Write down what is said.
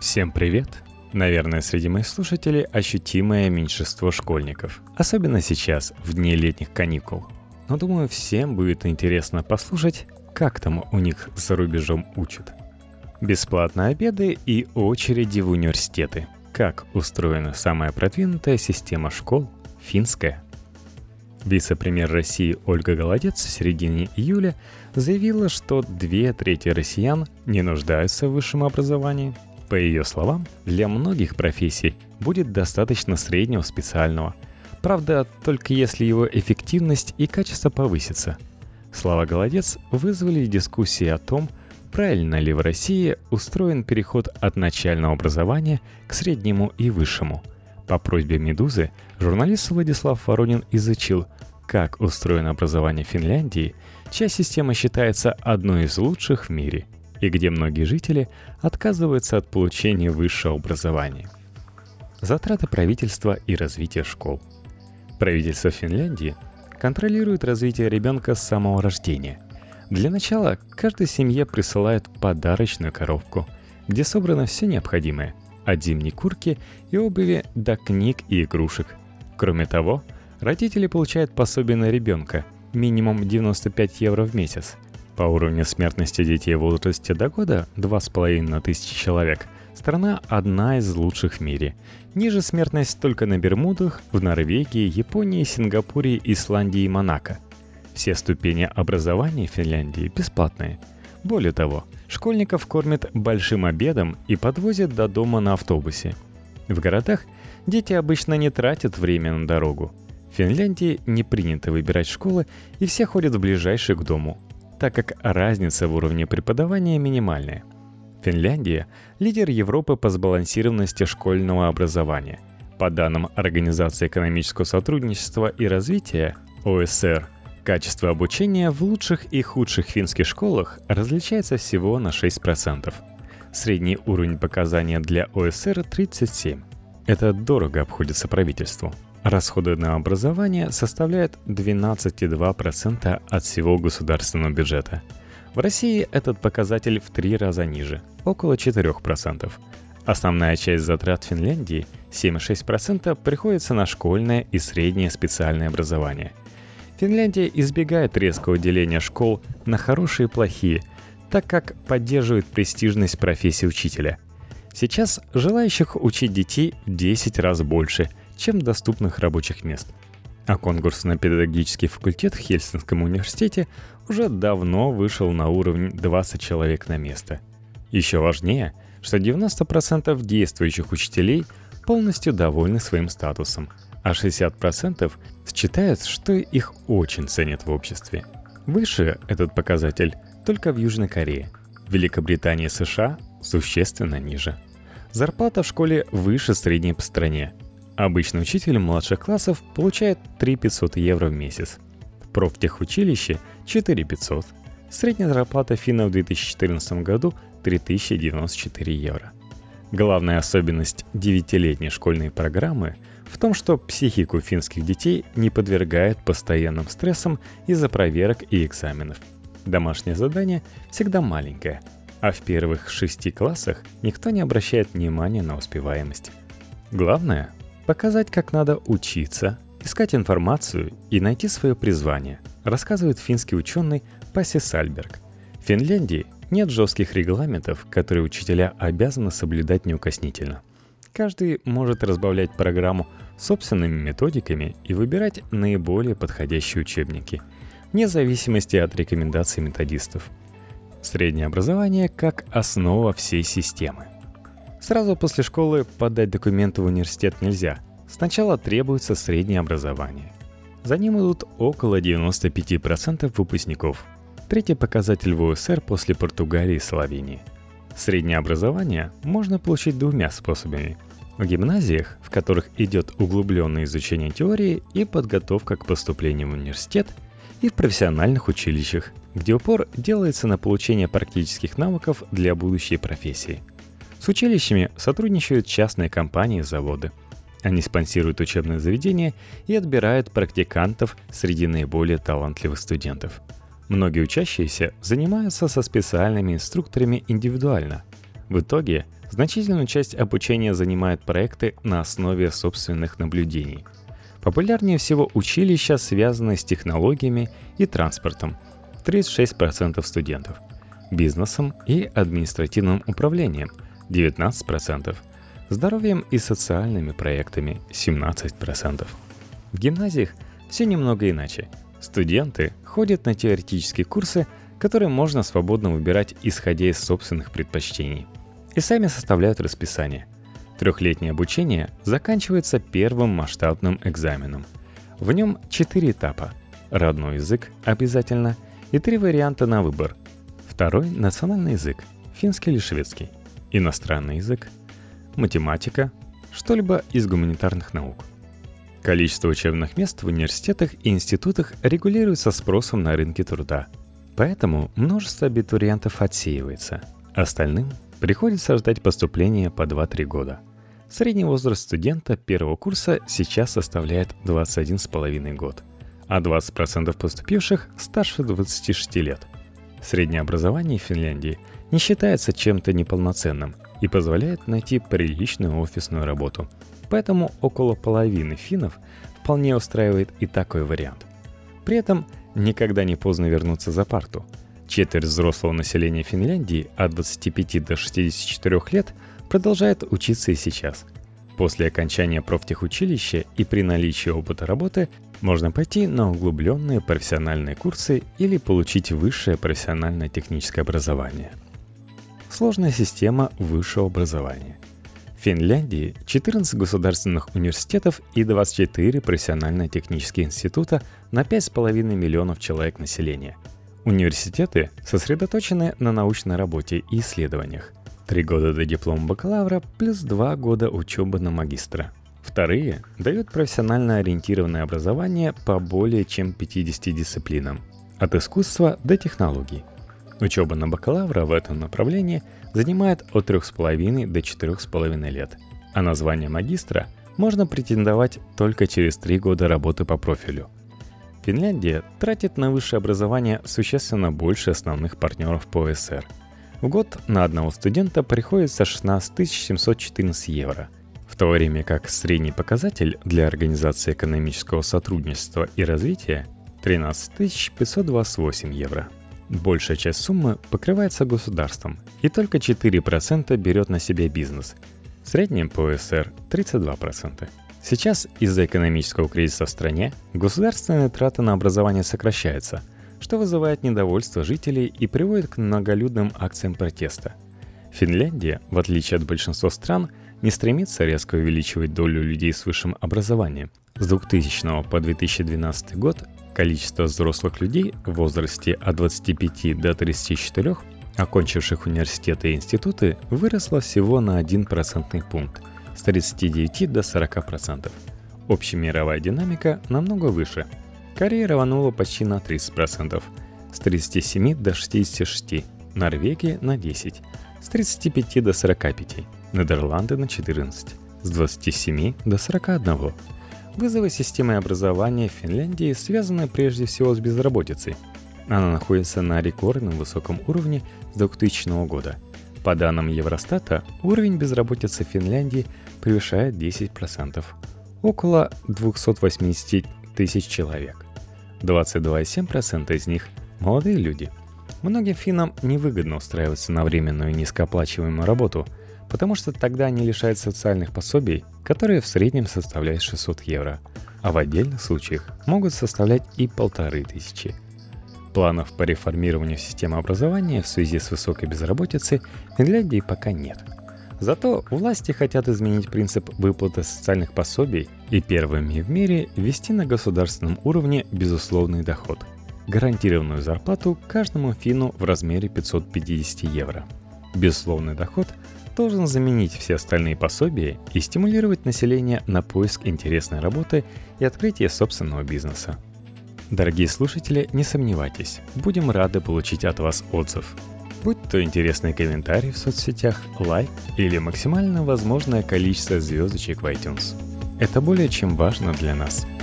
Всем привет! Наверное, среди моих слушателей ощутимое меньшинство школьников. Особенно сейчас, в дни летних каникул. Но думаю, всем будет интересно послушать, как там у них за рубежом учат. Бесплатные обеды и очереди в университеты. Как устроена самая продвинутая система школ – финская – Вице-премьер России Ольга Голодец в середине июля заявила, что две трети россиян не нуждаются в высшем образовании. По ее словам, для многих профессий будет достаточно среднего специального. Правда, только если его эффективность и качество повысятся. Слова Голодец вызвали дискуссии о том, правильно ли в России устроен переход от начального образования к среднему и высшему – по просьбе «Медузы» журналист Владислав Воронин изучил, как устроено образование в Финляндии, чья система считается одной из лучших в мире, и где многие жители отказываются от получения высшего образования. Затраты правительства и развитие школ. Правительство Финляндии контролирует развитие ребенка с самого рождения. Для начала каждой семье присылают подарочную коробку, где собрано все необходимое – от зимней курки и обуви до книг и игрушек. Кроме того, родители получают пособие на ребенка, минимум 95 евро в месяц. По уровню смертности детей в возрасте до года 2,5 на тысячи человек страна одна из лучших в мире. Ниже смертность только на Бермудах, в Норвегии, Японии, Сингапуре, Исландии и Монако. Все ступени образования в Финляндии бесплатные. Более того, Школьников кормят большим обедом и подвозят до дома на автобусе. В городах дети обычно не тратят время на дорогу. В Финляндии не принято выбирать школы, и все ходят в ближайшие к дому, так как разница в уровне преподавания минимальная. Финляндия – лидер Европы по сбалансированности школьного образования. По данным Организации экономического сотрудничества и развития ОСР – Качество обучения в лучших и худших финских школах различается всего на 6%. Средний уровень показания для ОСР 37. Это дорого обходится правительству. Расходы на образование составляют 12,2% от всего государственного бюджета. В России этот показатель в три раза ниже, около 4%. Основная часть затрат Финляндии, 7,6%, приходится на школьное и среднее специальное образование – Финляндия избегает резкого деления школ на хорошие и плохие, так как поддерживает престижность профессии учителя. Сейчас желающих учить детей в 10 раз больше, чем доступных рабочих мест. А конкурс на педагогический факультет в Хельсинском университете уже давно вышел на уровень 20 человек на место. Еще важнее, что 90% действующих учителей полностью довольны своим статусом – а 60% считают, что их очень ценят в обществе. Выше этот показатель только в Южной Корее. В Великобритании и США существенно ниже. Зарплата в школе выше средней по стране. Обычный учитель младших классов получает 3 500 евро в месяц. В профтехучилище 4 500. Средняя зарплата финнов в 2014 году 3094 евро. Главная особенность 9-летней школьной программы – в том, что психику финских детей не подвергают постоянным стрессам из-за проверок и экзаменов. Домашнее задание всегда маленькое, а в первых шести классах никто не обращает внимания на успеваемость. Главное – показать, как надо учиться, искать информацию и найти свое призвание, рассказывает финский ученый Паси Сальберг. В Финляндии нет жестких регламентов, которые учителя обязаны соблюдать неукоснительно – Каждый может разбавлять программу собственными методиками и выбирать наиболее подходящие учебники, вне зависимости от рекомендаций методистов. Среднее образование как основа всей системы. Сразу после школы подать документы в университет нельзя. Сначала требуется среднее образование. За ним идут около 95% выпускников. Третий показатель в после Португалии и Словении – Среднее образование можно получить двумя способами. В гимназиях, в которых идет углубленное изучение теории и подготовка к поступлению в университет, и в профессиональных училищах, где упор делается на получение практических навыков для будущей профессии. С училищами сотрудничают частные компании и заводы. Они спонсируют учебные заведения и отбирают практикантов среди наиболее талантливых студентов – Многие учащиеся занимаются со специальными инструкторами индивидуально. В итоге Значительную часть обучения занимают проекты на основе собственных наблюдений. Популярнее всего училища, связанные с технологиями и транспортом – 36% студентов, бизнесом и административным управлением – 19%, здоровьем и социальными проектами – 17%. В гимназиях все немного иначе. Студенты ходят на теоретические курсы, которые можно свободно выбирать, исходя из собственных предпочтений – и сами составляют расписание. Трехлетнее обучение заканчивается первым масштабным экзаменом. В нем четыре этапа. Родной язык обязательно и три варианта на выбор. Второй – национальный язык, финский или шведский. Иностранный язык, математика, что-либо из гуманитарных наук. Количество учебных мест в университетах и институтах регулируется спросом на рынке труда. Поэтому множество абитуриентов отсеивается. Остальным Приходится ждать поступления по 2-3 года. Средний возраст студента первого курса сейчас составляет 21,5 год, а 20% поступивших старше 26 лет. Среднее образование в Финляндии не считается чем-то неполноценным и позволяет найти приличную офисную работу. Поэтому около половины финнов вполне устраивает и такой вариант. При этом никогда не поздно вернуться за парту – Четверть взрослого населения Финляндии от 25 до 64 лет продолжает учиться и сейчас. После окончания профтехучилища и при наличии опыта работы можно пойти на углубленные профессиональные курсы или получить высшее профессиональное техническое образование. Сложная система высшего образования. В Финляндии 14 государственных университетов и 24 профессионально-технические института на 5,5 миллионов человек населения – Университеты сосредоточены на научной работе и исследованиях. Три года до диплома бакалавра плюс два года учебы на магистра. Вторые дают профессионально ориентированное образование по более чем 50 дисциплинам, от искусства до технологий. Учеба на бакалавра в этом направлении занимает от 3,5 до 4,5 лет, а на звание магистра можно претендовать только через три года работы по профилю – Финляндия тратит на высшее образование существенно больше основных партнеров по СР. В год на одного студента приходится 16 714 евро, в то время как средний показатель для Организации экономического сотрудничества и развития 13 528 евро. Большая часть суммы покрывается государством, и только 4% берет на себя бизнес. В среднем по СР 32%. Сейчас из-за экономического кризиса в стране государственные траты на образование сокращаются, что вызывает недовольство жителей и приводит к многолюдным акциям протеста. Финляндия, в отличие от большинства стран, не стремится резко увеличивать долю людей с высшим образованием. С 2000 по 2012 год количество взрослых людей в возрасте от 25 до 34, окончивших университеты и институты, выросло всего на 1 процентный пункт – с 39 до 40%. Общемировая динамика намного выше. Корея рванула почти на 30%, с 37 до 66, Норвегия на 10, с 35 до 45, Нидерланды на 14, с 27 до 41. Вызовы системы образования в Финляндии связаны прежде всего с безработицей. Она находится на рекордном высоком уровне с 2000 года. По данным Евростата, уровень безработицы в Финляндии превышает 10%, около 280 тысяч человек. 22,7% из них – молодые люди. Многим финнам невыгодно устраиваться на временную низкооплачиваемую работу, потому что тогда они лишают социальных пособий, которые в среднем составляют 600 евро, а в отдельных случаях могут составлять и полторы тысячи. Планов по реформированию системы образования в связи с высокой безработицей в Финляндии пока нет – Зато власти хотят изменить принцип выплаты социальных пособий и первыми в мире ввести на государственном уровне безусловный доход – гарантированную зарплату каждому финну в размере 550 евро. Безусловный доход должен заменить все остальные пособия и стимулировать население на поиск интересной работы и открытие собственного бизнеса. Дорогие слушатели, не сомневайтесь, будем рады получить от вас отзыв – будь то интересный комментарий в соцсетях, лайк или максимально возможное количество звездочек в iTunes. Это более чем важно для нас –